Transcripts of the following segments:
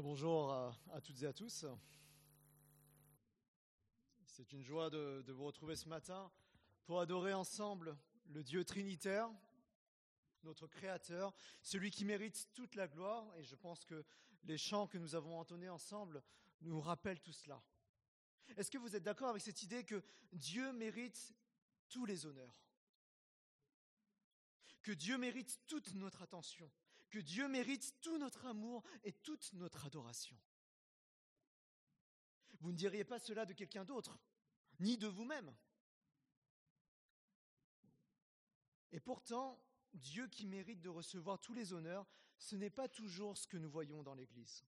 bonjour à, toutes et à tous. C'est une joie de, vous retrouver ce matin pour adorer ensemble le Dieu trinitaire, notre Créateur, celui qui mérite toute la gloire. Et je pense que les chants que nous avons entonnés ensemble nous rappellent tout cela. Est-ce que vous êtes d'accord avec cette idée que Dieu mérite tous les honneurs? Que Dieu mérite toute notre attention? Que Dieu mérite tout notre amour et toute notre adoration. Vous ne diriez pas cela de quelqu'un d'autre, ni de vous-même. Et pourtant, Dieu qui mérite de recevoir tous les honneurs, ce n'est pas toujours ce que nous voyons dans l'Église.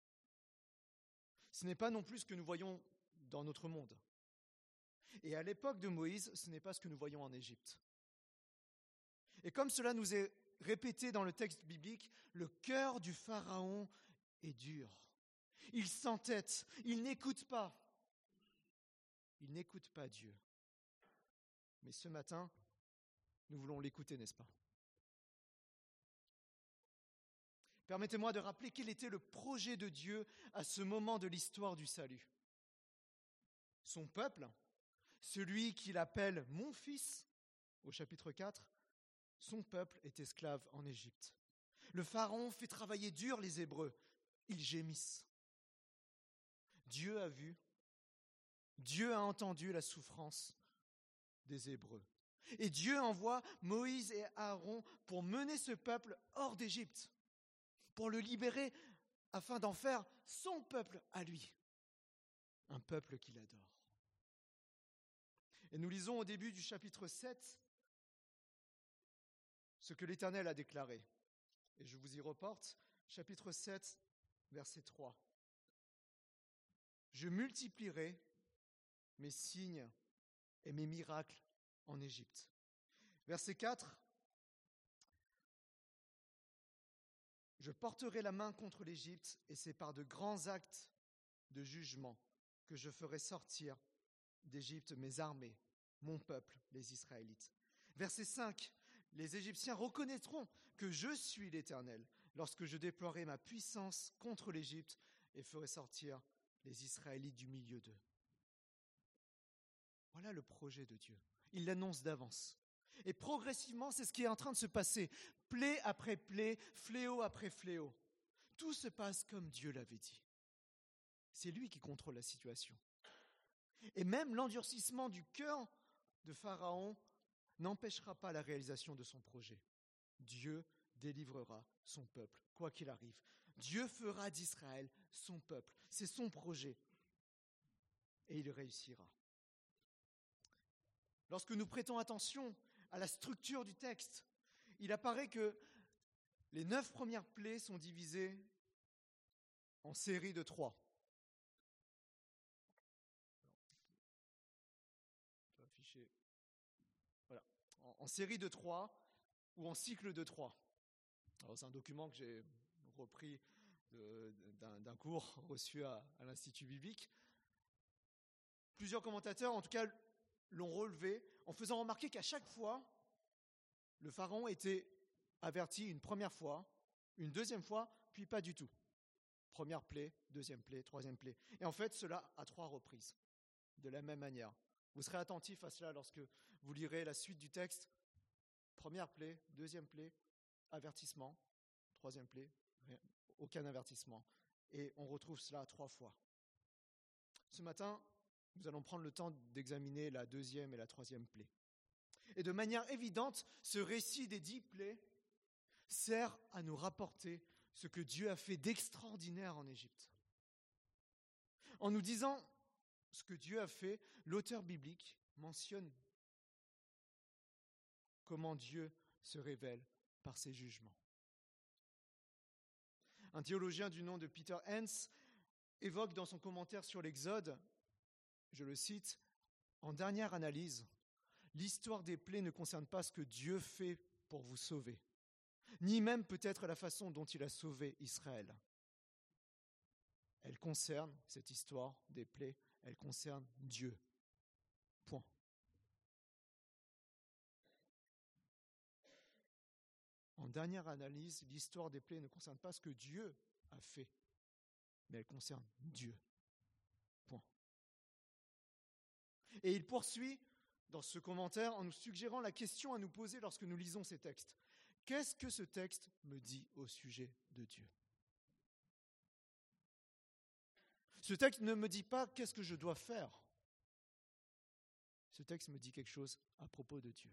Ce n'est pas non plus ce que nous voyons dans notre monde. Et à l'époque de Moïse, ce n'est pas ce que nous voyons en Égypte. Et comme cela nous est répété dans le texte biblique, le cœur du Pharaon est dur. Il s'entête, il n'écoute pas. Il n'écoute pas Dieu. Mais ce matin, nous voulons l'écouter, n'est-ce pas? Permettez-moi de rappeler quel était le projet de Dieu à ce moment de l'histoire du salut. Son peuple, celui qu'il appelle mon fils au chapitre 4, son peuple est esclave en Égypte. Le Pharaon fait travailler dur les Hébreux. Ils gémissent. Dieu a vu, Dieu a entendu la souffrance des Hébreux. Et Dieu envoie Moïse et Aaron pour mener ce peuple hors d'Égypte, pour le libérer afin d'en faire son peuple à lui, un peuple qu'il adore. Et nous lisons au début du chapitre 7 ce que l'Éternel a déclaré. Et je vous y reporte, chapitre 7, verset 3. Je multiplierai mes signes et mes miracles en Égypte. Verset 4. Je porterai la main contre l'Égypte et c'est par de grands actes de jugement que je ferai sortir d'Égypte mes armées, mon peuple, les Israélites. Verset 5 les Égyptiens reconnaîtront que je suis l'Éternel lorsque je déploierai ma puissance contre l'Égypte et ferai sortir les Israélites du milieu d'eux. Voilà le projet de Dieu. Il l'annonce d'avance. Et progressivement, c'est ce qui est en train de se passer. Plaie après plaie, fléau après fléau. Tout se passe comme Dieu l'avait dit. C'est lui qui contrôle la situation. Et même l'endurcissement du cœur de Pharaon n'empêchera pas la réalisation de son projet. Dieu délivrera son peuple, quoi qu'il arrive. Dieu fera d'Israël son peuple. C'est son projet. Et il réussira. Lorsque nous prêtons attention à la structure du texte, il apparaît que les neuf premières plaies sont divisées en séries de trois. En série de trois ou en cycle de trois. C'est un document que j'ai repris d'un cours reçu à, l'Institut biblique. Plusieurs commentateurs, en tout cas, l'ont relevé en faisant remarquer qu'à chaque fois, le pharaon était averti une première fois, une deuxième fois, puis pas du tout. Première plaie, deuxième plaie, troisième plaie. Et en fait, cela à trois reprises, de la même manière. Vous serez attentif à cela lorsque vous lirez la suite du texte. Première plaie, deuxième plaie, avertissement, troisième plaie, aucun avertissement. Et on retrouve cela trois fois. Ce matin, nous allons prendre le temps d'examiner la deuxième et la troisième plaie. Et de manière évidente, ce récit des dix plaies sert à nous rapporter ce que Dieu a fait d'extraordinaire en Égypte. En nous disant ce que Dieu a fait, l'auteur biblique mentionne comment Dieu se révèle par ses jugements. Un théologien du nom de Peter Hens évoque dans son commentaire sur l'Exode, je le cite, En dernière analyse, l'histoire des plaies ne concerne pas ce que Dieu fait pour vous sauver, ni même peut-être la façon dont il a sauvé Israël. Elle concerne, cette histoire des plaies, elle concerne Dieu. Point. En dernière analyse, l'histoire des plaies ne concerne pas ce que Dieu a fait, mais elle concerne Dieu. Point. Et il poursuit dans ce commentaire en nous suggérant la question à nous poser lorsque nous lisons ces textes. Qu'est-ce que ce texte me dit au sujet de Dieu? Ce texte ne me dit pas qu'est-ce que je dois faire. Ce texte me dit quelque chose à propos de Dieu.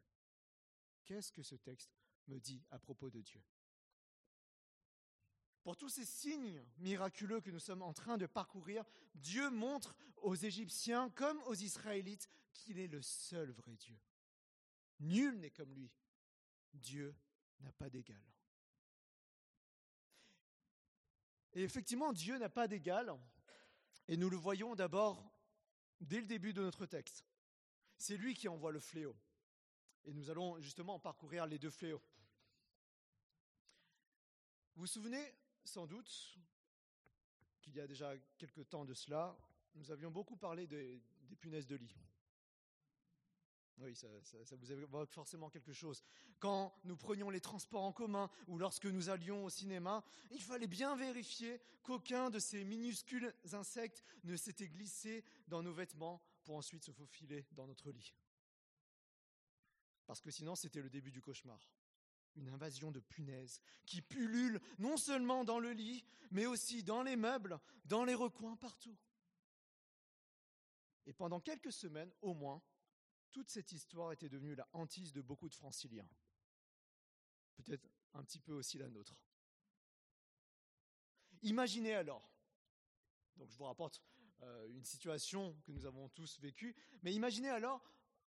Qu'est-ce que ce texte me dit à propos de Dieu Pour tous ces signes miraculeux que nous sommes en train de parcourir, Dieu montre aux Égyptiens comme aux Israélites qu'il est le seul vrai Dieu. Nul n'est comme lui. Dieu n'a pas d'égal. Et effectivement, Dieu n'a pas d'égal, et nous le voyons d'abord dès le début de notre texte. C'est lui qui envoie le fléau. Et nous allons justement parcourir les deux fléaux. Vous vous souvenez sans doute qu'il y a déjà quelque temps de cela, nous avions beaucoup parlé des, punaises de lit. Oui, ça, ça, vous évoque forcément quelque chose. Quand nous prenions les transports en commun ou lorsque nous allions au cinéma, il fallait bien vérifier qu'aucun de ces minuscules insectes ne s'était glissé dans nos vêtements pour ensuite se faufiler dans notre lit. Parce que sinon, c'était le début du cauchemar. Une invasion de punaises qui pullulent non seulement dans le lit, mais aussi dans les meubles, dans les recoins, partout. Et pendant quelques semaines, au moins, toute cette histoire était devenue la hantise de beaucoup de franciliens. Peut-être un petit peu aussi la nôtre. Imaginez alors, donc je vous rapporte euh, une situation que nous avons tous vécue, mais imaginez alors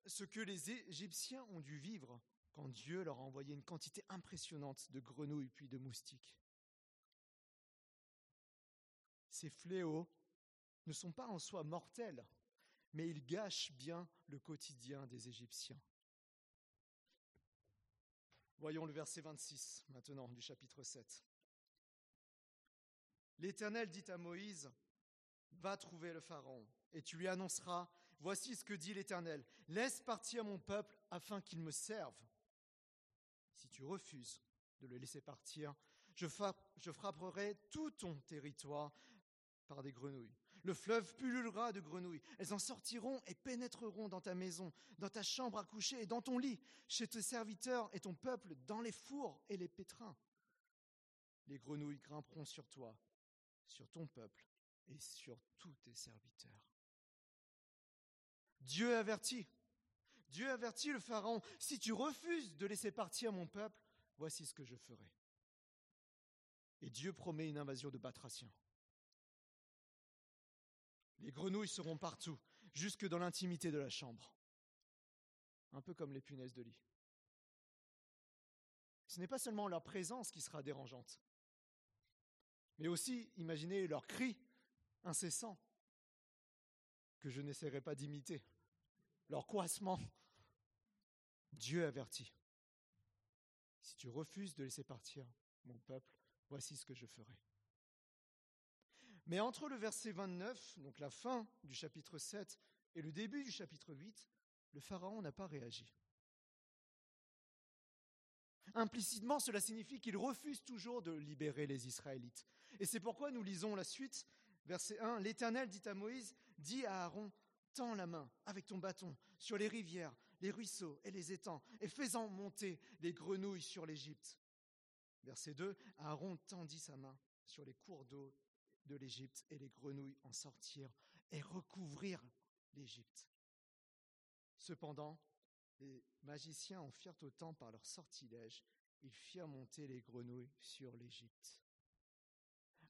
ce que les Égyptiens ont dû vivre quand Dieu leur a envoyé une quantité impressionnante de grenouilles puis de moustiques. Ces fléaux ne sont pas en soi mortels, mais il gâche bien le quotidien des Égyptiens. Voyons le verset 26 maintenant du chapitre 7. L'Éternel dit à Moïse, Va trouver le Pharaon, et tu lui annonceras, Voici ce que dit l'Éternel, laisse partir mon peuple afin qu'il me serve. Si tu refuses de le laisser partir, je frapperai tout ton territoire par des grenouilles. Le fleuve pullulera de grenouilles. Elles en sortiront et pénétreront dans ta maison, dans ta chambre à coucher et dans ton lit, chez tes serviteurs et ton peuple, dans les fours et les pétrins. Les grenouilles grimperont sur toi, sur ton peuple et sur tous tes serviteurs. Dieu avertit. Dieu avertit le Pharaon, si tu refuses de laisser partir mon peuple, voici ce que je ferai. Et Dieu promet une invasion de batraciens. Les grenouilles seront partout, jusque dans l'intimité de la chambre. Un peu comme les punaises de lit. Ce n'est pas seulement leur présence qui sera dérangeante, mais aussi, imaginez leurs cris incessants, que je n'essaierai pas d'imiter, leur coassement. Dieu avertit. Si tu refuses de laisser partir mon peuple, voici ce que je ferai. Mais entre le verset 29, donc la fin du chapitre 7, et le début du chapitre 8, le Pharaon n'a pas réagi. Implicitement, cela signifie qu'il refuse toujours de libérer les Israélites. Et c'est pourquoi nous lisons la suite, verset 1, L'Éternel dit à Moïse, dit à Aaron, tends la main avec ton bâton sur les rivières, les ruisseaux et les étangs, et fais-en monter les grenouilles sur l'Égypte. Verset 2, Aaron tendit sa main sur les cours d'eau de l'Égypte et les grenouilles en sortirent et recouvrirent l'Égypte. Cependant, les magiciens en firent autant par leur sortilège, ils firent monter les grenouilles sur l'Égypte.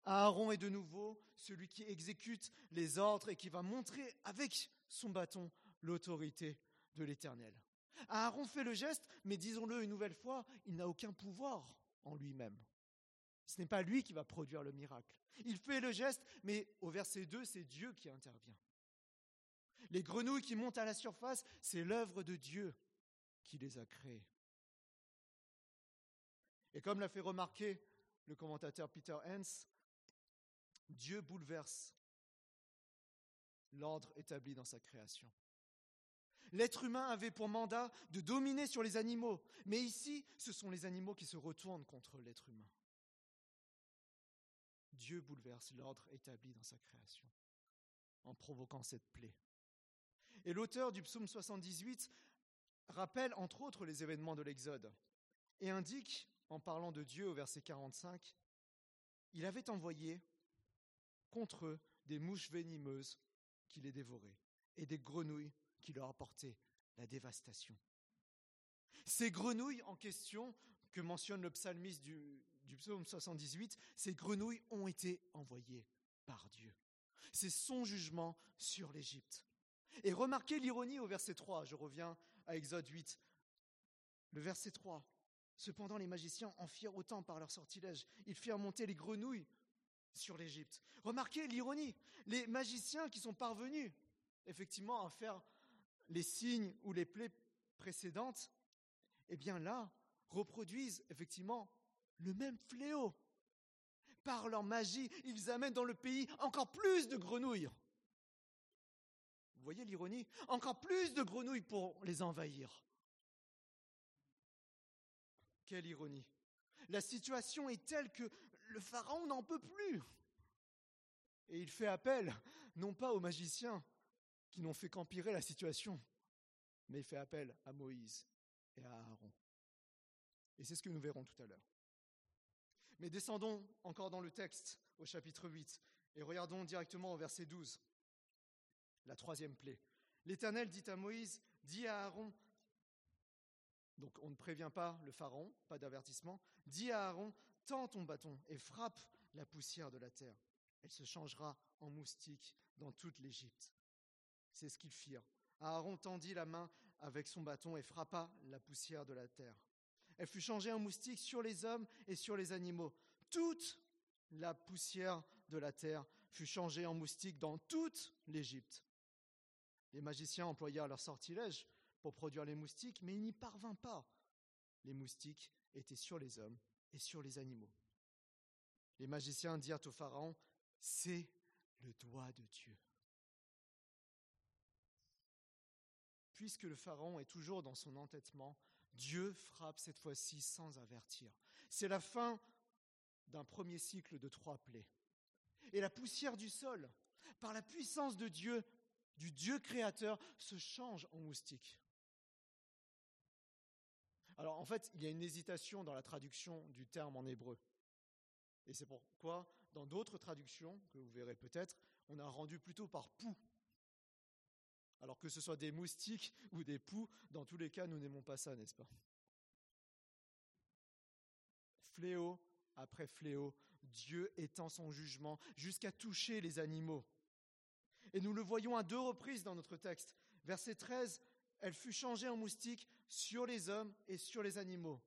Aaron est de nouveau celui qui exécute les ordres et qui va montrer avec son bâton l'autorité de l'Éternel. Aaron fait le geste, mais disons-le une nouvelle fois, il n'a aucun pouvoir en lui-même. Ce n'est pas lui qui va produire le miracle. Il fait le geste, mais au verset 2, c'est Dieu qui intervient. Les grenouilles qui montent à la surface, c'est l'œuvre de Dieu qui les a créées. Et comme l'a fait remarquer le commentateur Peter Hens, Dieu bouleverse l'ordre établi dans sa création. L'être humain avait pour mandat de dominer sur les animaux, mais ici, ce sont les animaux qui se retournent contre l'être humain. Dieu bouleverse l'ordre établi dans sa création en provoquant cette plaie. Et l'auteur du psaume 78 rappelle entre autres les événements de l'Exode et indique, en parlant de Dieu au verset 45, il avait envoyé contre eux des mouches venimeuses qui les dévoraient et des grenouilles qui leur apportaient la dévastation. Ces grenouilles en question que mentionne le psalmiste du, du psaume 78, ces grenouilles ont été envoyées par Dieu. C'est son jugement sur l'Égypte. Et remarquez l'ironie au verset 3, je reviens à Exode 8. Le verset 3. Cependant, les magiciens en firent autant par leur sortilège. Ils firent monter les grenouilles sur l'Égypte. Remarquez l'ironie. Les magiciens qui sont parvenus, effectivement, à faire les signes ou les plaies précédentes, eh bien là, reproduisent effectivement le même fléau. Par leur magie, ils amènent dans le pays encore plus de grenouilles. Vous voyez l'ironie? Encore plus de grenouilles pour les envahir. Quelle ironie. La situation est telle que le pharaon n'en peut plus. Et il fait appel, non pas aux magiciens qui n'ont fait qu'empirer la situation, mais il fait appel à Moïse et à Aaron. Et c'est ce que nous verrons tout à l'heure. Mais descendons encore dans le texte au chapitre 8 et regardons directement au verset 12, la troisième plaie. L'Éternel dit à Moïse, dit à Aaron, donc on ne prévient pas le pharaon, pas d'avertissement, dit à Aaron, tends ton bâton et frappe la poussière de la terre. Elle se changera en moustique dans toute l'Égypte. C'est ce qu'ils firent. Aaron tendit la main avec son bâton et frappa la poussière de la terre. Elle fut changée en moustique sur les hommes et sur les animaux. Toute la poussière de la terre fut changée en moustique dans toute l'Égypte. Les magiciens employèrent leur sortilège pour produire les moustiques, mais il n'y parvint pas. Les moustiques étaient sur les hommes et sur les animaux. Les magiciens dirent au Pharaon, c'est le doigt de Dieu. Puisque le Pharaon est toujours dans son entêtement, Dieu frappe cette fois-ci sans avertir. C'est la fin d'un premier cycle de trois plaies. Et la poussière du sol, par la puissance de Dieu, du Dieu créateur, se change en moustique. Alors en fait, il y a une hésitation dans la traduction du terme en hébreu. Et c'est pourquoi, dans d'autres traductions, que vous verrez peut-être, on a rendu plutôt par poux. Alors que ce soit des moustiques ou des poux, dans tous les cas, nous n'aimons pas ça, n'est-ce pas? Fléau après fléau, Dieu étend son jugement jusqu'à toucher les animaux. Et nous le voyons à deux reprises dans notre texte. Verset 13, elle fut changée en moustique sur les hommes et sur les animaux.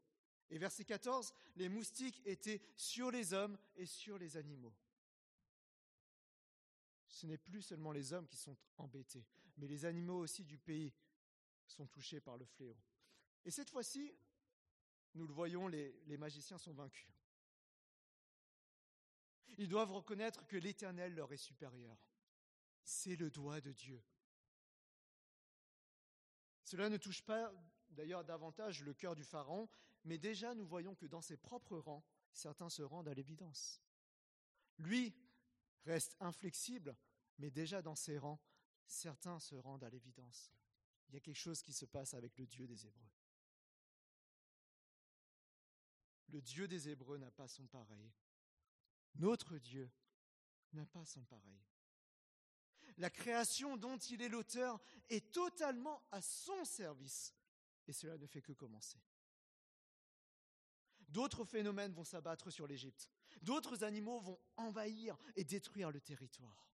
Et verset 14, les moustiques étaient sur les hommes et sur les animaux. Ce n'est plus seulement les hommes qui sont embêtés, mais les animaux aussi du pays sont touchés par le fléau. Et cette fois-ci, nous le voyons, les, magiciens sont vaincus. Ils doivent reconnaître que l'Éternel leur est supérieur. C'est le doigt de Dieu. Cela ne touche pas d'ailleurs davantage le cœur du Pharaon, mais déjà nous voyons que dans ses propres rangs, certains se rendent à l'évidence. Lui reste inflexible, mais déjà dans ses rangs, certains se rendent à l'évidence. Il y a quelque chose qui se passe avec le Dieu des Hébreux. Le Dieu des Hébreux n'a pas son pareil. Notre Dieu n'a pas son pareil. La création dont il est l'auteur est totalement à son service. Et cela ne fait que commencer. D'autres phénomènes vont s'abattre sur l'Égypte. D'autres animaux vont envahir et détruire le territoire.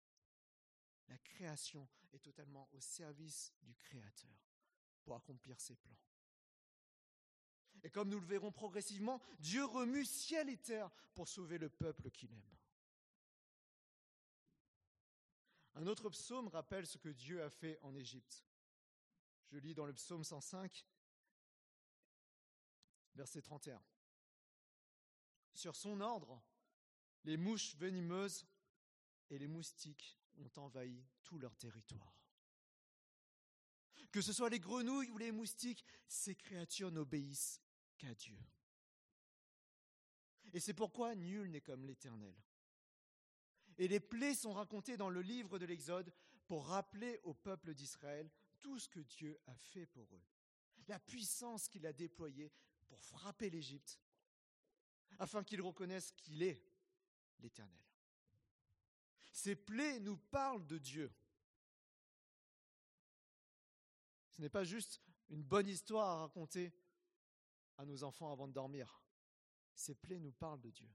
La création est totalement au service du Créateur pour accomplir ses plans. Et comme nous le verrons progressivement, Dieu remue ciel et terre pour sauver le peuple qu'il aime. Un autre psaume rappelle ce que Dieu a fait en Égypte. Je lis dans le psaume 105, verset 31. Sur son ordre, les mouches venimeuses et les moustiques ont envahi tout leur territoire. Que ce soit les grenouilles ou les moustiques, ces créatures n'obéissent qu'à Dieu. Et c'est pourquoi nul n'est comme l'Éternel. Et les plaies sont racontées dans le livre de l'Exode pour rappeler au peuple d'Israël tout ce que Dieu a fait pour eux, la puissance qu'il a déployée pour frapper l'Égypte, afin qu'ils reconnaissent qu'il est l'Éternel. Ces plaies nous parlent de Dieu. Ce n'est pas juste une bonne histoire à raconter à nos enfants avant de dormir. Ces plaies nous parlent de Dieu.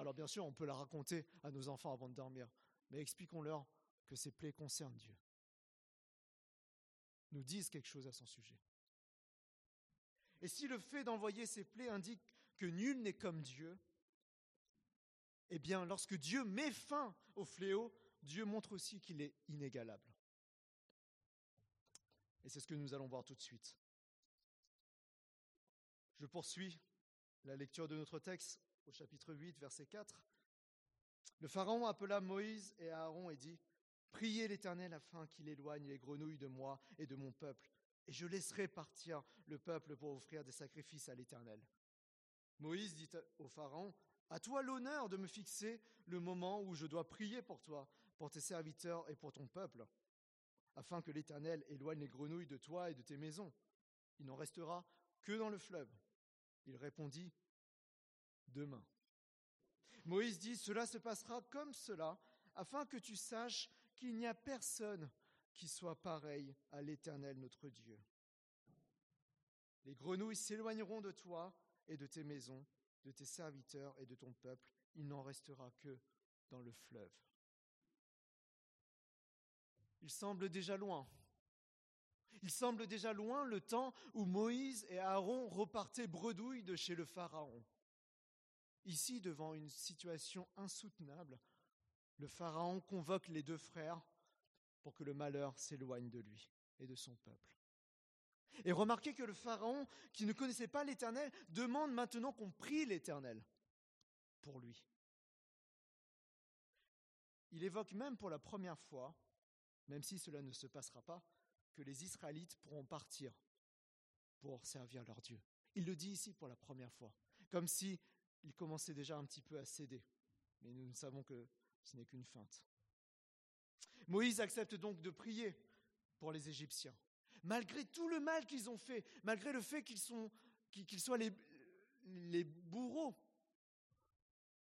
Alors bien sûr, on peut la raconter à nos enfants avant de dormir, mais expliquons-leur que ces plaies concernent Dieu. Nous disent quelque chose à son sujet. Et si le fait d'envoyer ces plaies indique que nul n'est comme Dieu, eh bien, lorsque Dieu met fin au fléau, Dieu montre aussi qu'il est inégalable. Et c'est ce que nous allons voir tout de suite. Je poursuis la lecture de notre texte au chapitre 8, verset 4. Le Pharaon appela Moïse et Aaron et dit, Priez l'Éternel afin qu'il éloigne les grenouilles de moi et de mon peuple, et je laisserai partir le peuple pour offrir des sacrifices à l'Éternel. Moïse dit au Pharaon, À toi l'honneur de me fixer le moment où je dois prier pour toi, pour tes serviteurs et pour ton peuple, afin que l'Éternel éloigne les grenouilles de toi et de tes maisons. Il n'en restera que dans le fleuve. Il répondit, Demain. Moïse dit, Cela se passera comme cela, afin que tu saches qu'il n'y a personne qui soit pareil à l'Éternel notre Dieu. Les grenouilles s'éloigneront de toi et de tes maisons, de tes serviteurs et de ton peuple. Il n'en restera que dans le fleuve. Il semble déjà loin. Il semble déjà loin le temps où Moïse et Aaron repartaient bredouilles de chez le Pharaon. Ici, devant une situation insoutenable, le Pharaon convoque les deux frères pour que le malheur s'éloigne de lui et de son peuple. Et remarquez que le Pharaon, qui ne connaissait pas l'Éternel, demande maintenant qu'on prie l'Éternel pour lui. Il évoque même pour la première fois, même si cela ne se passera pas, que les Israélites pourront partir pour servir leur Dieu. Il le dit ici pour la première fois, comme si il commençait déjà un petit peu à céder. Mais nous savons que ce n'est qu'une feinte. Moïse accepte donc de prier pour les Égyptiens. Malgré tout le mal qu'ils ont fait, malgré le fait qu'ils soient les, bourreaux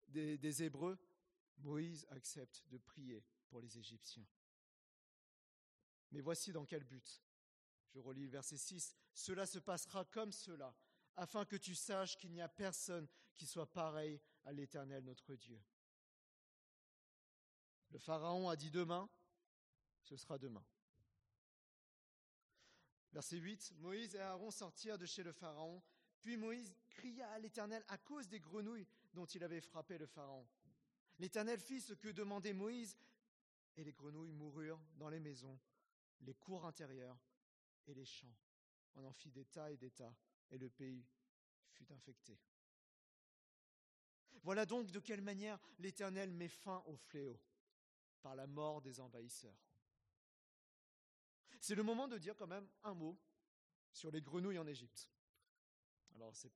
des, des Hébreux, Moïse accepte de prier pour les Égyptiens. Mais voici dans quel but. Je relis le verset 6. Cela se passera comme cela, afin que tu saches qu'il n'y a personne qui soit pareil à l'Éternel notre Dieu. Le Pharaon a dit demain, ce sera demain. Verset 8, Moïse et Aaron sortirent de chez le Pharaon, puis Moïse cria à l'Éternel à cause des grenouilles dont il avait frappé le Pharaon. L'Éternel fit ce que demandait Moïse, et les grenouilles moururent dans les maisons, les cours intérieures et les champs. On en fit des tas et des tas, et le pays fut infecté. Voilà donc de quelle manière l'Éternel met fin au fléau, par la mort des envahisseurs. C'est le moment de dire quand même un mot sur les grenouilles en Égypte. Alors ce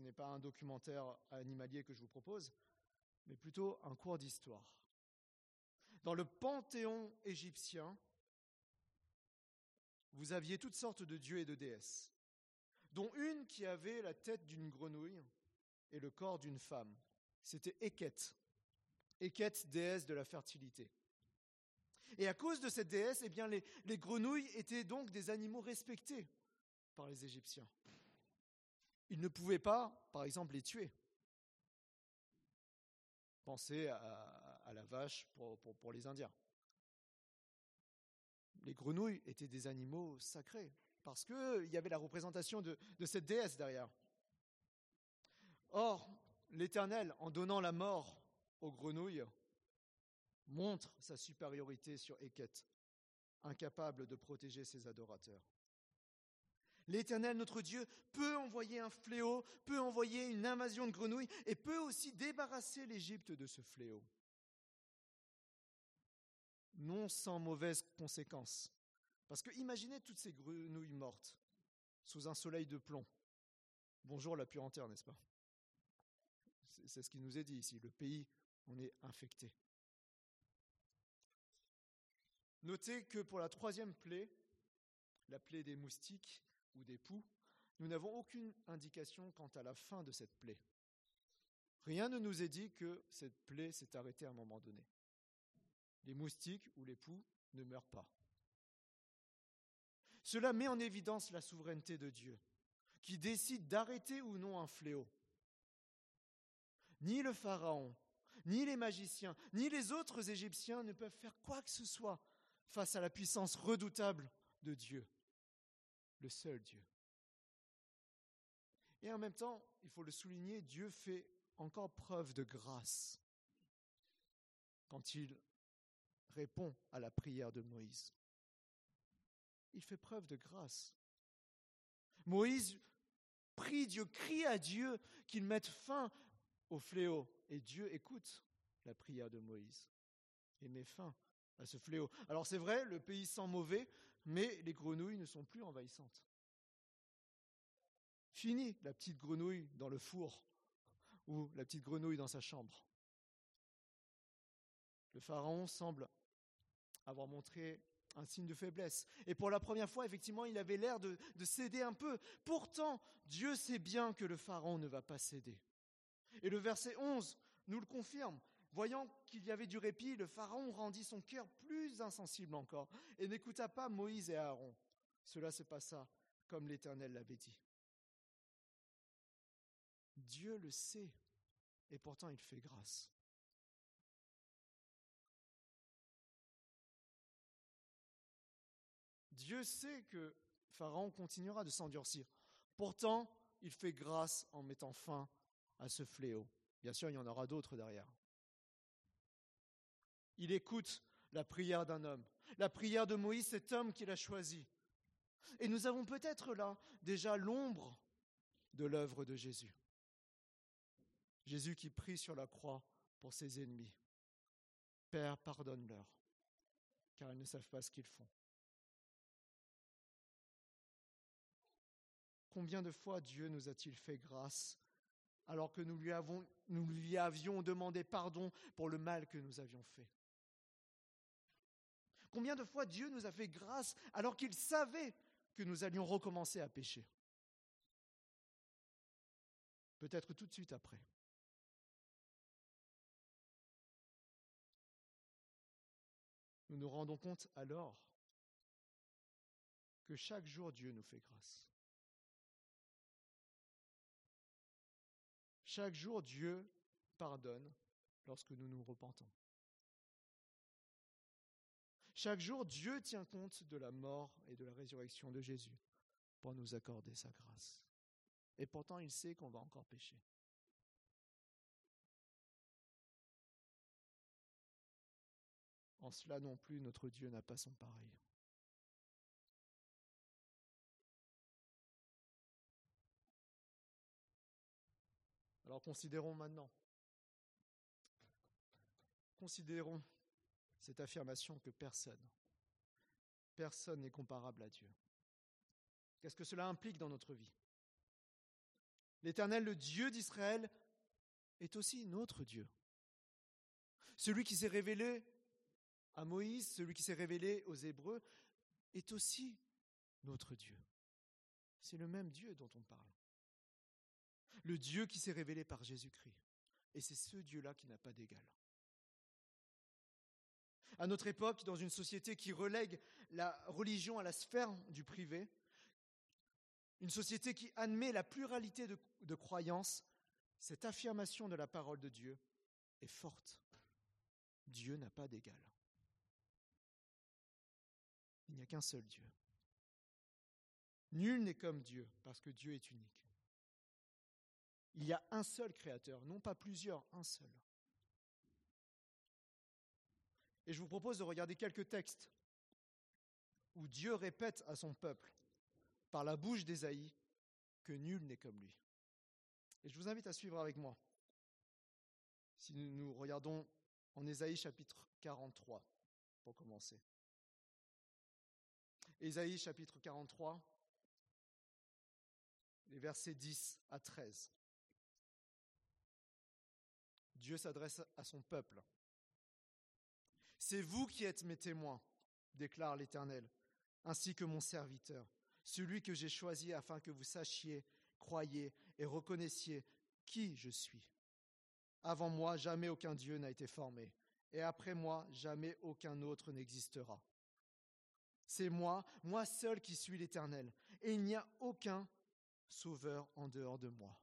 n'est pas un documentaire animalier que je vous propose, mais plutôt un cours d'histoire. Dans le panthéon égyptien, vous aviez toutes sortes de dieux et de déesses, dont une qui avait la tête d'une grenouille et le corps d'une femme. C'était Eket. Eket, déesse de la fertilité. Et à cause de cette déesse, eh bien, les, les grenouilles étaient donc des animaux respectés par les Égyptiens. Ils ne pouvaient pas, par exemple, les tuer. Pensez à, la vache pour, les Indiens. Les grenouilles étaient des animaux sacrés parce qu'il y avait la représentation de, cette déesse derrière. Or, l'Éternel, en donnant la mort aux grenouilles, montre sa supériorité sur Eket, incapable de protéger ses adorateurs. L'Éternel, notre Dieu, peut envoyer un fléau, peut envoyer une invasion de grenouilles et peut aussi débarrasser l'Égypte de ce fléau. Non sans mauvaises conséquences. Parce que imaginez toutes ces grenouilles mortes sous un soleil de plomb. Bonjour la puanteur, n'est-ce pas? C'est ce qui nous est dit ici. Le pays, on est infecté. Notez que pour la troisième plaie, la plaie des moustiques ou des poux, nous n'avons aucune indication quant à la fin de cette plaie. Rien ne nous est dit que cette plaie s'est arrêtée à un moment donné. Les moustiques ou les poux ne meurent pas. Cela met en évidence la souveraineté de Dieu, qui décide d'arrêter ou non un fléau. Ni le Pharaon, ni les magiciens, ni les autres Égyptiens ne peuvent faire quoi que ce soit face à la puissance redoutable de Dieu, le seul Dieu. Et en même temps, il faut le souligner, Dieu fait encore preuve de grâce quand il répond à la prière de Moïse. Il fait preuve de grâce. Moïse prie Dieu, crie à Dieu qu'il mette fin au fléau. Et Dieu écoute la prière de Moïse et met fin à ce fléau. Alors c'est vrai, le pays sent mauvais, mais les grenouilles ne sont plus envahissantes. Fini la petite grenouille dans le four ou la petite grenouille dans sa chambre. Le pharaon semble avoir montré un signe de faiblesse. Et pour la première fois, effectivement, il avait l'air de, céder un peu. Pourtant, Dieu sait bien que le pharaon ne va pas céder. Et le verset 11 nous le confirme. Voyant qu'il y avait du répit, le Pharaon rendit son cœur plus insensible encore et n'écouta pas Moïse et Aaron. Cela se passa comme l'Éternel l'avait dit. Dieu le sait et pourtant il fait grâce. Dieu sait que Pharaon continuera de s'endurcir. Pourtant, il fait grâce en mettant fin à ce fléau. Bien sûr, il y en aura d'autres derrière. Il écoute la prière d'un homme, la prière de Moïse, cet homme qu'il a choisi. Et nous avons peut-être là déjà l'ombre de l'œuvre de Jésus. Jésus qui prie sur la croix pour ses ennemis. Père, pardonne-leur, car ils ne savent pas ce qu'ils font. Combien de fois Dieu nous a-t-il fait grâce alors que nous lui, avions demandé pardon pour le mal que nous avions fait? Combien de fois Dieu nous a fait grâce alors qu'il savait que nous allions recommencer à pécher? Peut-être tout de suite après. Nous nous rendons compte alors que chaque jour Dieu nous fait grâce. Chaque jour Dieu pardonne lorsque nous nous repentons. Chaque jour, Dieu tient compte de la mort et de la résurrection de Jésus pour nous accorder sa grâce. Et pourtant, il sait qu'on va encore pécher. En cela non plus, notre Dieu n'a pas son pareil. Alors considérons maintenant. Considérons cette affirmation que personne, personne n'est comparable à Dieu. Qu'est-ce que cela implique dans notre vie? L'Éternel, le Dieu d'Israël, est aussi notre Dieu. Celui qui s'est révélé à Moïse, celui qui s'est révélé aux Hébreux, est aussi notre Dieu. C'est le même Dieu dont on parle. Le Dieu qui s'est révélé par Jésus-Christ. Et c'est ce Dieu-là qui n'a pas d'égal. À notre époque, dans une société qui relègue la religion à la sphère du privé, une société qui admet la pluralité de, de croyances, cette affirmation de la parole de Dieu est forte. Dieu n'a pas d'égal. Il n'y a qu'un seul Dieu. Nul n'est comme Dieu, parce que Dieu est unique. Il y a un seul Créateur, non pas plusieurs, un seul. Et je vous propose de regarder quelques textes où Dieu répète à son peuple, par la bouche d'Ésaïe, que nul n'est comme lui. Et je vous invite à suivre avec moi. Si nous regardons en Ésaïe chapitre 43, pour commencer. Ésaïe chapitre 43, les versets 10 à 13. Dieu s'adresse à son peuple. C'est vous qui êtes mes témoins, déclare l'Éternel, ainsi que mon serviteur, celui que j'ai choisi afin que vous sachiez, croyiez et reconnaissiez qui je suis. Avant moi, jamais aucun Dieu n'a été formé, et après moi, jamais aucun autre n'existera. C'est moi, moi seul qui suis l'Éternel, et il n'y a aucun sauveur en dehors de moi.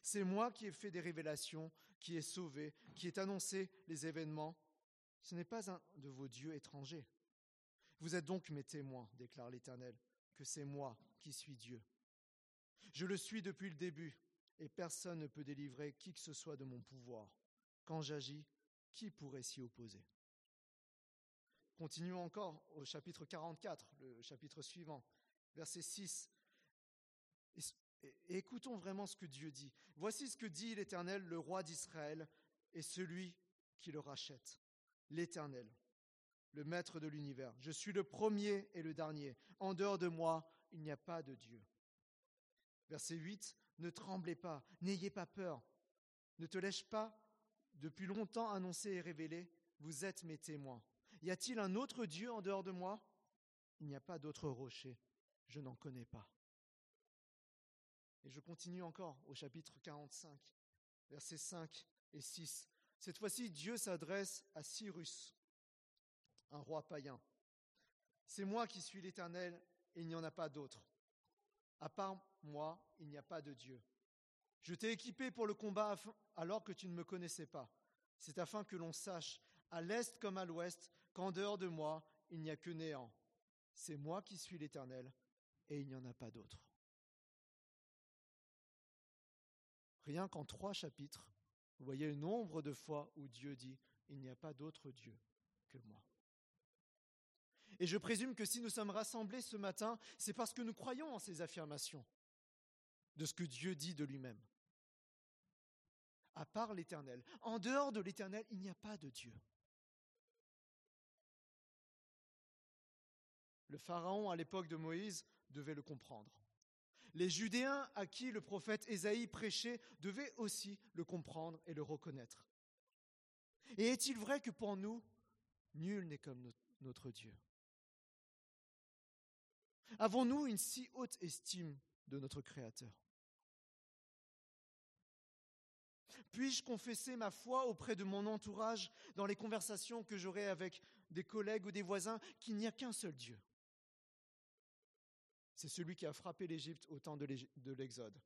C'est moi qui ai fait des révélations, qui ai sauvé, qui ai annoncé les événements. Ce n'est pas un de vos dieux étrangers. Vous êtes donc mes témoins, déclare l'Éternel, que c'est moi qui suis Dieu. Je le suis depuis le début, et personne ne peut délivrer qui que ce soit de mon pouvoir. Quand j'agis, qui pourrait s'y opposer? Continuons encore au chapitre 44, le chapitre suivant, verset 6. Écoutons vraiment ce que Dieu dit. Voici ce que dit l'Éternel, le roi d'Israël, et celui qui le rachète, l'Éternel, le maître de l'univers. Je suis le premier et le dernier. En dehors de moi, il n'y a pas de Dieu. Verset 8, ne tremblez pas, n'ayez pas peur. Ne te laisse pas depuis longtemps annoncé et révélé, vous êtes mes témoins. Y a-t-il un autre Dieu en dehors de moi? Il n'y a pas d'autre rocher, je n'en connais pas. Et je continue encore au chapitre 45, versets 5 et 6. Cette fois-ci, Dieu s'adresse à Cyrus, un roi païen. C'est moi qui suis l'Éternel et il n'y en a pas d'autre. À part moi, il n'y a pas de Dieu. Je t'ai équipé pour le combat alors que tu ne me connaissais pas. C'est afin que l'on sache, à l'est comme à l'ouest, qu'en dehors de moi, il n'y a que néant. C'est moi qui suis l'Éternel, et il n'y en a pas d'autre. Rien qu'en trois chapitres, vous voyez le nombre de fois où Dieu dit, il n'y a pas d'autre Dieu que moi. Et je présume que si nous sommes rassemblés ce matin, c'est parce que nous croyons en ces affirmations de ce que Dieu dit de lui-même. À part l'Éternel. En dehors de l'Éternel, il n'y a pas de Dieu. Le Pharaon, à l'époque de Moïse, devait le comprendre. Les Judéens à qui le prophète Ésaïe prêchait devaient aussi le comprendre et le reconnaître. Et est-il vrai que pour nous, nul n'est comme notre Dieu? Avons-nous une si haute estime de notre Créateur? Puis-je confesser ma foi auprès de mon entourage dans les conversations que j'aurai avec des collègues ou des voisins qu'il n'y a qu'un seul Dieu? C'est celui qui a frappé l'Égypte au temps de l'Exode.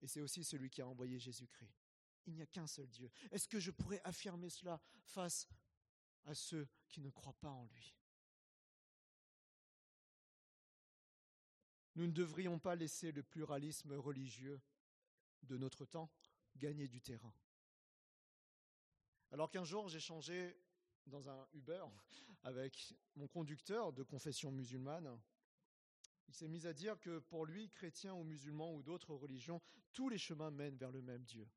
Et c'est aussi celui qui a envoyé Jésus-Christ. Il n'y a qu'un seul Dieu. Est-ce que je pourrais affirmer cela face à ceux qui ne croient pas en lui? Nous ne devrions pas laisser le pluralisme religieux de notre temps gagner du terrain. Alors qu'un jour j'ai dans un Uber avec mon conducteur de confession musulmane, il s'est mis à dire que pour lui, chrétien ou musulman ou d'autres religions, tous les chemins mènent vers le même Dieu.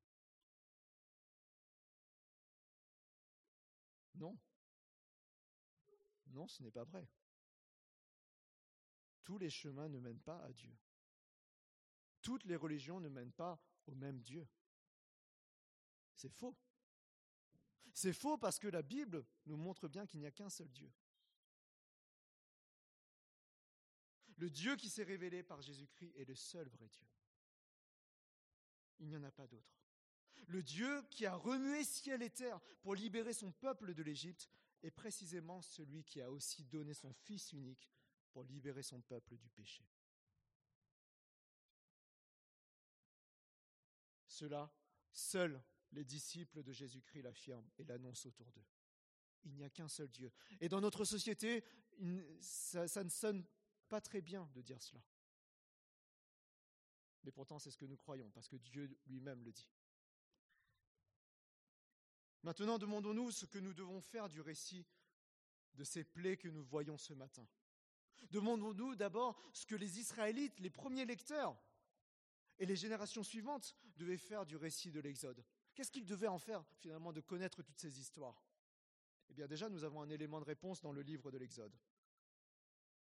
Non. Non, ce n'est pas vrai. Tous les chemins ne mènent pas à Dieu. Toutes les religions ne mènent pas au même Dieu. C'est faux. C'est faux parce que la Bible nous montre bien qu'il n'y a qu'un seul Dieu. Le Dieu qui s'est révélé par Jésus-Christ est le seul vrai Dieu. Il n'y en a pas d'autre. Le Dieu qui a remué ciel et terre pour libérer son peuple de l'Égypte est précisément celui qui a aussi donné son Fils unique pour libérer son peuple du péché. Cela, seuls les disciples de Jésus-Christ l'affirment et l'annoncent autour d'eux. Il n'y a qu'un seul Dieu. Et dans notre société, ça, ne sonne très bien de dire cela. Mais pourtant, c'est ce que nous croyons, parce que Dieu lui-même le dit. Maintenant, demandons-nous ce que nous devons faire du récit de ces plaies que nous voyons ce matin. Demandons-nous d'abord ce que les Israélites, les premiers lecteurs, et les générations suivantes devaient faire du récit de l'Exode. Qu'est-ce qu'ils devaient en faire finalement de connaître toutes ces histoires? Eh bien déjà, nous avons un élément de réponse dans le livre de l'Exode.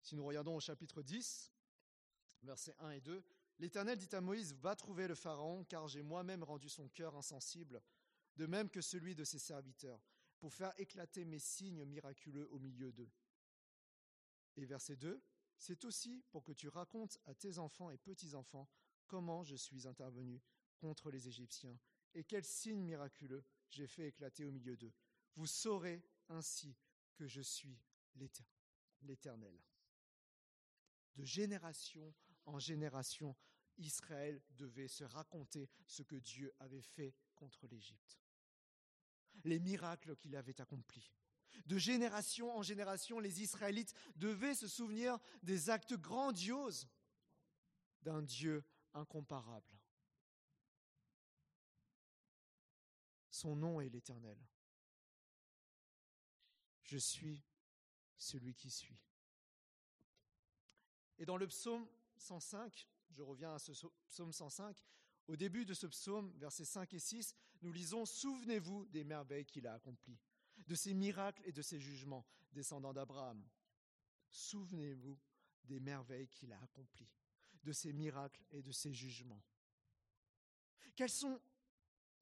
Si nous regardons au chapitre 10, versets 1 et 2, l'Éternel dit à Moïse, Va trouver le Pharaon, car j'ai moi-même rendu son cœur insensible, de même que celui de ses serviteurs, pour faire éclater mes signes miraculeux au milieu d'eux. Et verset 2, c'est aussi pour que tu racontes à tes enfants et petits-enfants comment je suis intervenu contre les Égyptiens et quels signes miraculeux j'ai fait éclater au milieu d'eux. Vous saurez ainsi que je suis l'Éternel. De génération en génération, Israël devait se raconter ce que Dieu avait fait contre l'Égypte, les miracles qu'il avait accomplis. De génération en génération, les Israélites devaient se souvenir des actes grandioses d'un Dieu incomparable. Son nom est l'Éternel. Je suis celui qui suis. Et dans le psaume 105, je reviens à ce psaume 105, au début de ce psaume, versets 5 et 6, nous lisons Souvenez-vous des merveilles qu'il a accomplies, de ses miracles et de ses jugements, descendants d'Abraham. Souvenez-vous des merveilles qu'il a accomplies, de ses miracles et de ses jugements. Quelles sont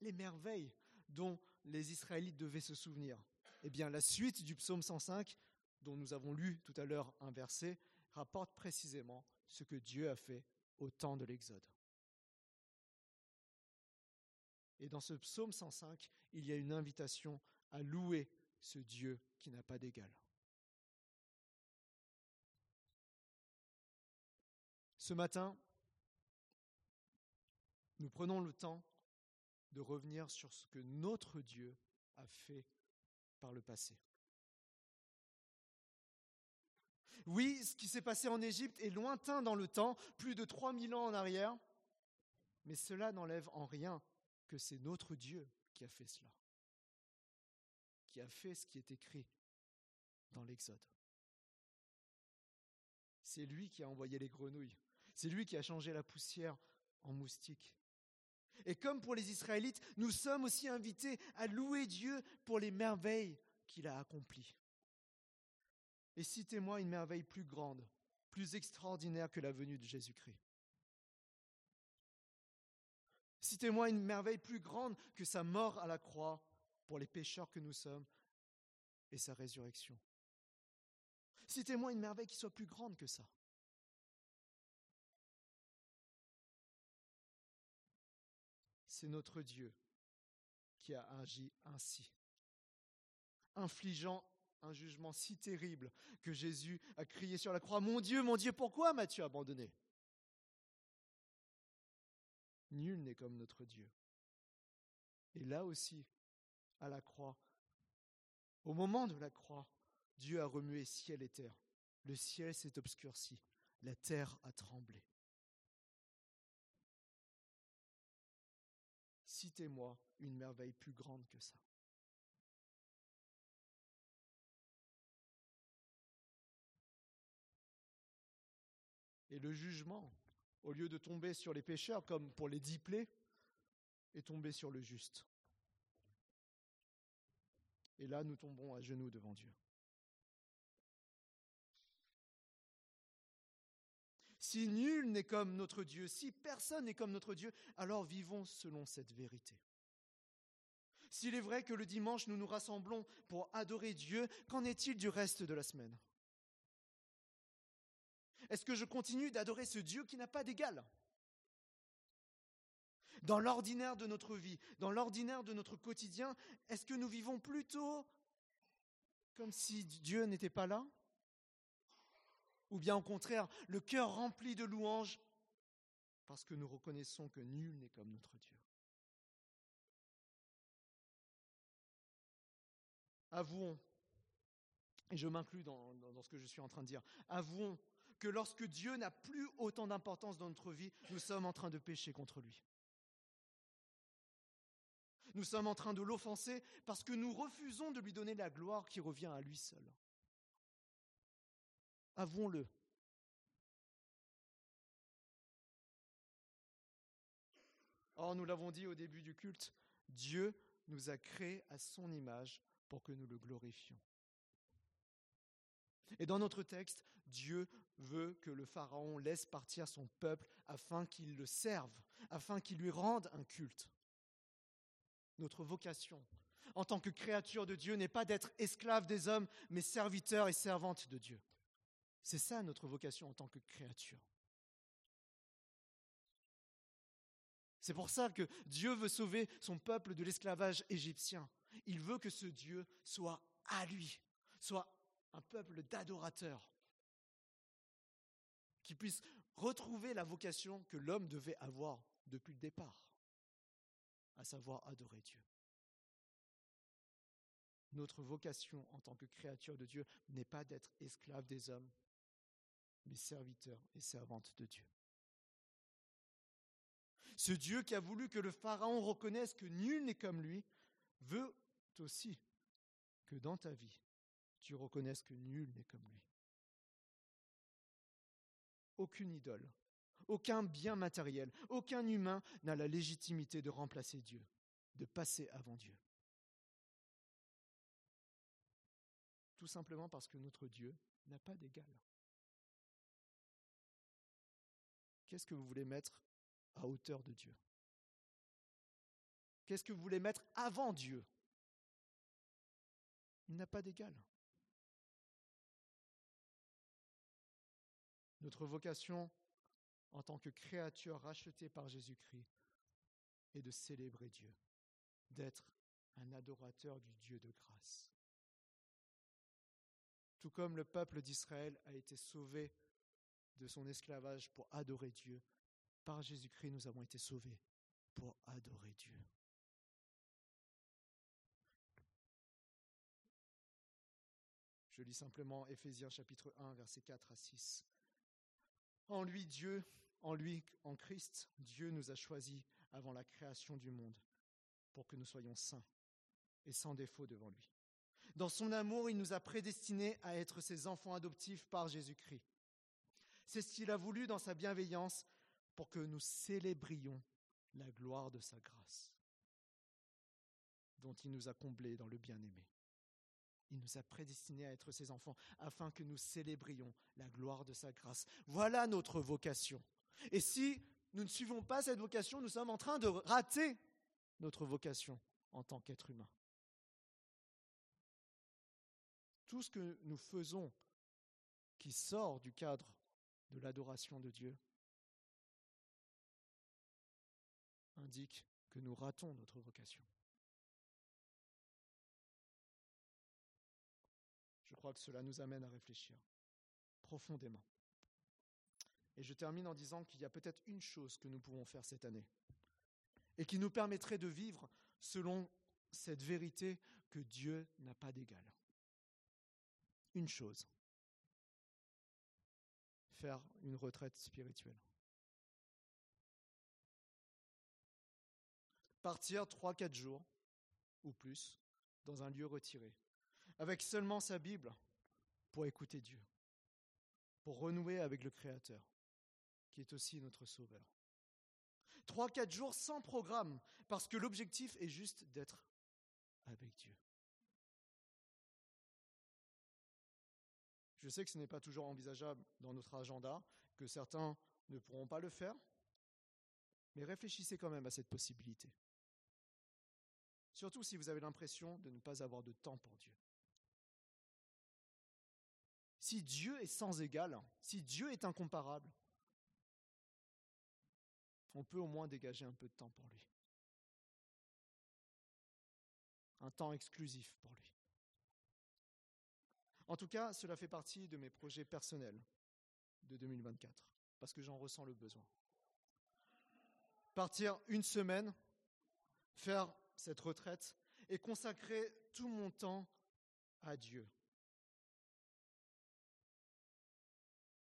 les merveilles dont les Israélites devaient se souvenir? Eh bien, la suite du psaume 105, dont nous avons lu tout à l'heure un verset, rapporte précisément ce que Dieu a fait au temps de l'Exode. Et dans ce psaume 105, il y a une invitation à louer ce Dieu qui n'a pas d'égal. Ce matin, nous prenons le temps de revenir sur ce que notre Dieu a fait par le passé. Oui, ce qui s'est passé en Égypte est lointain dans le temps, plus de 3000 ans en arrière, mais cela n'enlève en rien que c'est notre Dieu qui a fait cela, qui a fait ce qui est écrit dans l'Exode. C'est lui qui a envoyé les grenouilles, c'est lui qui a changé la poussière en moustique. Et comme pour les Israélites, nous sommes aussi invités à louer Dieu pour les merveilles qu'il a accomplies. Et citez-moi une merveille plus grande, plus extraordinaire que la venue de Jésus-Christ. Citez-moi une merveille plus grande que sa mort à la croix pour les pécheurs que nous sommes et sa résurrection. Citez-moi une merveille qui soit plus grande que ça. C'est notre Dieu qui a agi ainsi, infligeant un jugement si terrible que Jésus a crié sur la croix, Mon Dieu, mon Dieu, pourquoi m'as-tu abandonné? Nul n'est comme notre Dieu. Et là aussi, à la croix, au moment de la croix, Dieu a remué ciel et terre. Le ciel s'est obscurci, la terre a tremblé. Citez-moi une merveille plus grande que ça. Et le jugement, au lieu de tomber sur les pécheurs comme pour les dix plaies, est tombé sur le juste. Et là, nous tombons à genoux devant Dieu. Si nul n'est comme notre Dieu, si personne n'est comme notre Dieu, alors vivons selon cette vérité. S'il est vrai que le dimanche nous nous rassemblons pour adorer Dieu, qu'en est-il du reste de la semaine? Est-ce que je continue d'adorer ce Dieu qui n'a pas d'égal? Dans l'ordinaire de notre vie, dans l'ordinaire de notre quotidien, est-ce que nous vivons plutôt comme si Dieu n'était pas là? Ou bien au contraire, le cœur rempli de louanges parce que nous reconnaissons que nul n'est comme notre Dieu? Avouons, et je m'inclus dans, dans, ce que je suis en train de dire, avouons que lorsque Dieu n'a plus autant d'importance dans notre vie, nous sommes en train de pécher contre lui. Nous sommes en train de l'offenser parce que nous refusons de lui donner la gloire qui revient à lui seul. Avouons-le. Or, nous l'avons dit au début du culte, Dieu nous a créés à son image pour que nous le glorifions. Et dans notre texte, Dieu veut que le Pharaon laisse partir son peuple afin qu'il le serve, afin qu'il lui rende un culte. notre vocation en tant que créature de Dieu n'est pas d'être esclave des hommes, mais serviteur et servante de Dieu. C'est ça notre vocation en tant que créature. C'est pour ça que Dieu veut sauver son peuple de l'esclavage égyptien. Il veut que ce Dieu soit à lui, soit un peuple d'adorateurs, qui puisse retrouver la vocation que l'homme devait avoir depuis le départ, à savoir adorer Dieu. Notre vocation en tant que créature de Dieu n'est pas d'être esclave des hommes, mais serviteur et servante de Dieu. Ce Dieu qui a voulu que le Pharaon reconnaisse que nul n'est comme lui, veut aussi que dans ta vie, tu reconnaisses que nul n'est comme lui. Aucune idole, aucun bien matériel, aucun humain n'a la légitimité de remplacer Dieu, de passer avant Dieu. Tout simplement parce que notre Dieu n'a pas d'égal. Qu'est-ce que vous voulez mettre à hauteur de Dieu? Qu'est-ce que vous voulez mettre avant Dieu? Il n'a pas d'égal. Notre vocation en tant que créature rachetée par Jésus-Christ est de célébrer Dieu, d'être un adorateur du Dieu de grâce. Tout comme le peuple d'Israël a été sauvé de son esclavage pour adorer Dieu, par Jésus-Christ nous avons été sauvés pour adorer Dieu. Je lis simplement Éphésiens chapitre 1, versets 4 à 6. En lui, Dieu, en lui, en Christ, Dieu nous a choisis avant la création du monde pour que nous soyons saints et sans défaut devant lui. Dans son amour, il nous a prédestinés à être ses enfants adoptifs par Jésus-Christ. C'est ce qu'il a voulu dans sa bienveillance pour que nous célébrions la gloire de sa grâce, dont il nous a comblés dans le bien-aimé. Il nous a prédestinés à être ses enfants afin que nous célébrions la gloire de sa grâce. Voilà notre vocation. Et si nous ne suivons pas cette vocation, nous sommes en train de rater notre vocation en tant qu'être humain. Tout ce que nous faisons qui sort du cadre de l'adoration de Dieu indique que nous ratons notre vocation. Crois que cela nous amène à réfléchir profondément. Et je termine en disant qu'il y a peut-être une chose que nous pouvons faire cette année et qui nous permettrait de vivre selon cette vérité que Dieu n'a pas d'égal. Une chose, faire une retraite spirituelle. Partir trois, quatre jours ou plus dans un lieu retiré, avec seulement sa Bible pour écouter Dieu, pour renouer avec le Créateur, qui est aussi notre Sauveur. Trois, quatre jours sans programme, parce que l'objectif est juste d'être avec Dieu. Je sais que ce n'est pas toujours envisageable dans notre agenda, que certains ne pourront pas le faire, mais réfléchissez quand même à cette possibilité. Surtout si vous avez l'impression de ne pas avoir de temps pour Dieu. Si Dieu est sans égal, si Dieu est incomparable, on peut au moins dégager un peu de temps pour lui. Un temps exclusif pour lui. En tout cas, cela fait partie de mes projets personnels de 2024, parce que j'en ressens le besoin. Partir une semaine, faire cette retraite et consacrer tout mon temps à Dieu.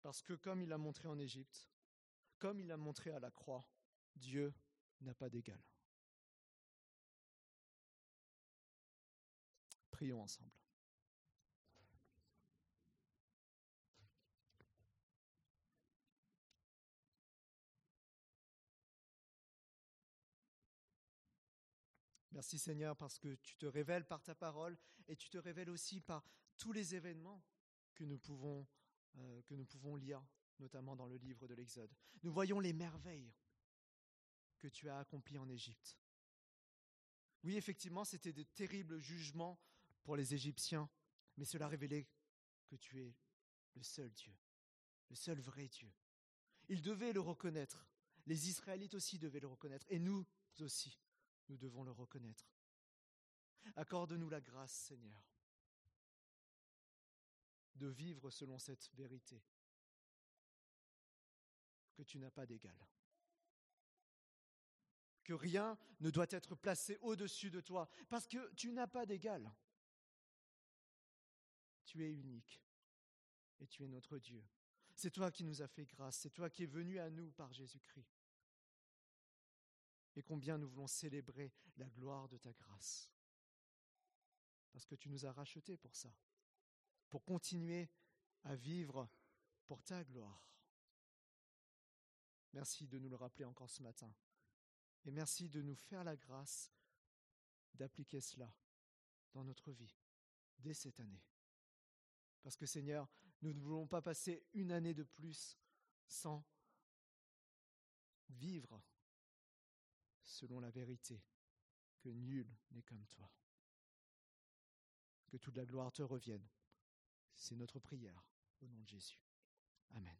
Parce que comme il a montré en Égypte, comme il a montré à la croix, Dieu n'a pas d'égal. Prions ensemble. Merci Seigneur parce que tu te révèles par ta parole et tu te révèles aussi par tous les événements que nous pouvons, euh, que nous pouvons lire, notamment dans le livre de l'Exode. Nous voyons les merveilles que tu as accomplies en Égypte. Oui, effectivement, c'était de terribles jugements pour les Égyptiens, mais cela révélait que tu es le seul Dieu, le seul vrai Dieu. Ils devaient le reconnaître. Les Israélites aussi devaient le reconnaître. Et nous aussi, nous devons le reconnaître. Accorde-nous la grâce, Seigneur, de vivre selon cette vérité, que tu n'as pas d'égal, que rien ne doit être placé au-dessus de toi, parce que tu n'as pas d'égal. Tu es unique et tu es notre Dieu. C'est toi qui nous as fait grâce, c'est toi qui es venu à nous par Jésus-Christ. Et combien nous voulons célébrer la gloire de ta grâce. Parce que tu nous as rachetés pour ça, pour continuer à vivre pour ta gloire. Merci de nous le rappeler encore ce matin. Et merci de nous faire la grâce d'appliquer cela dans notre vie dès cette année. Parce que Seigneur, nous ne voulons pas passer une année de plus sans vivre selon la vérité, que nul n'est comme toi. Que toute la gloire te revienne. C'est notre prière au nom de Jésus. Amen.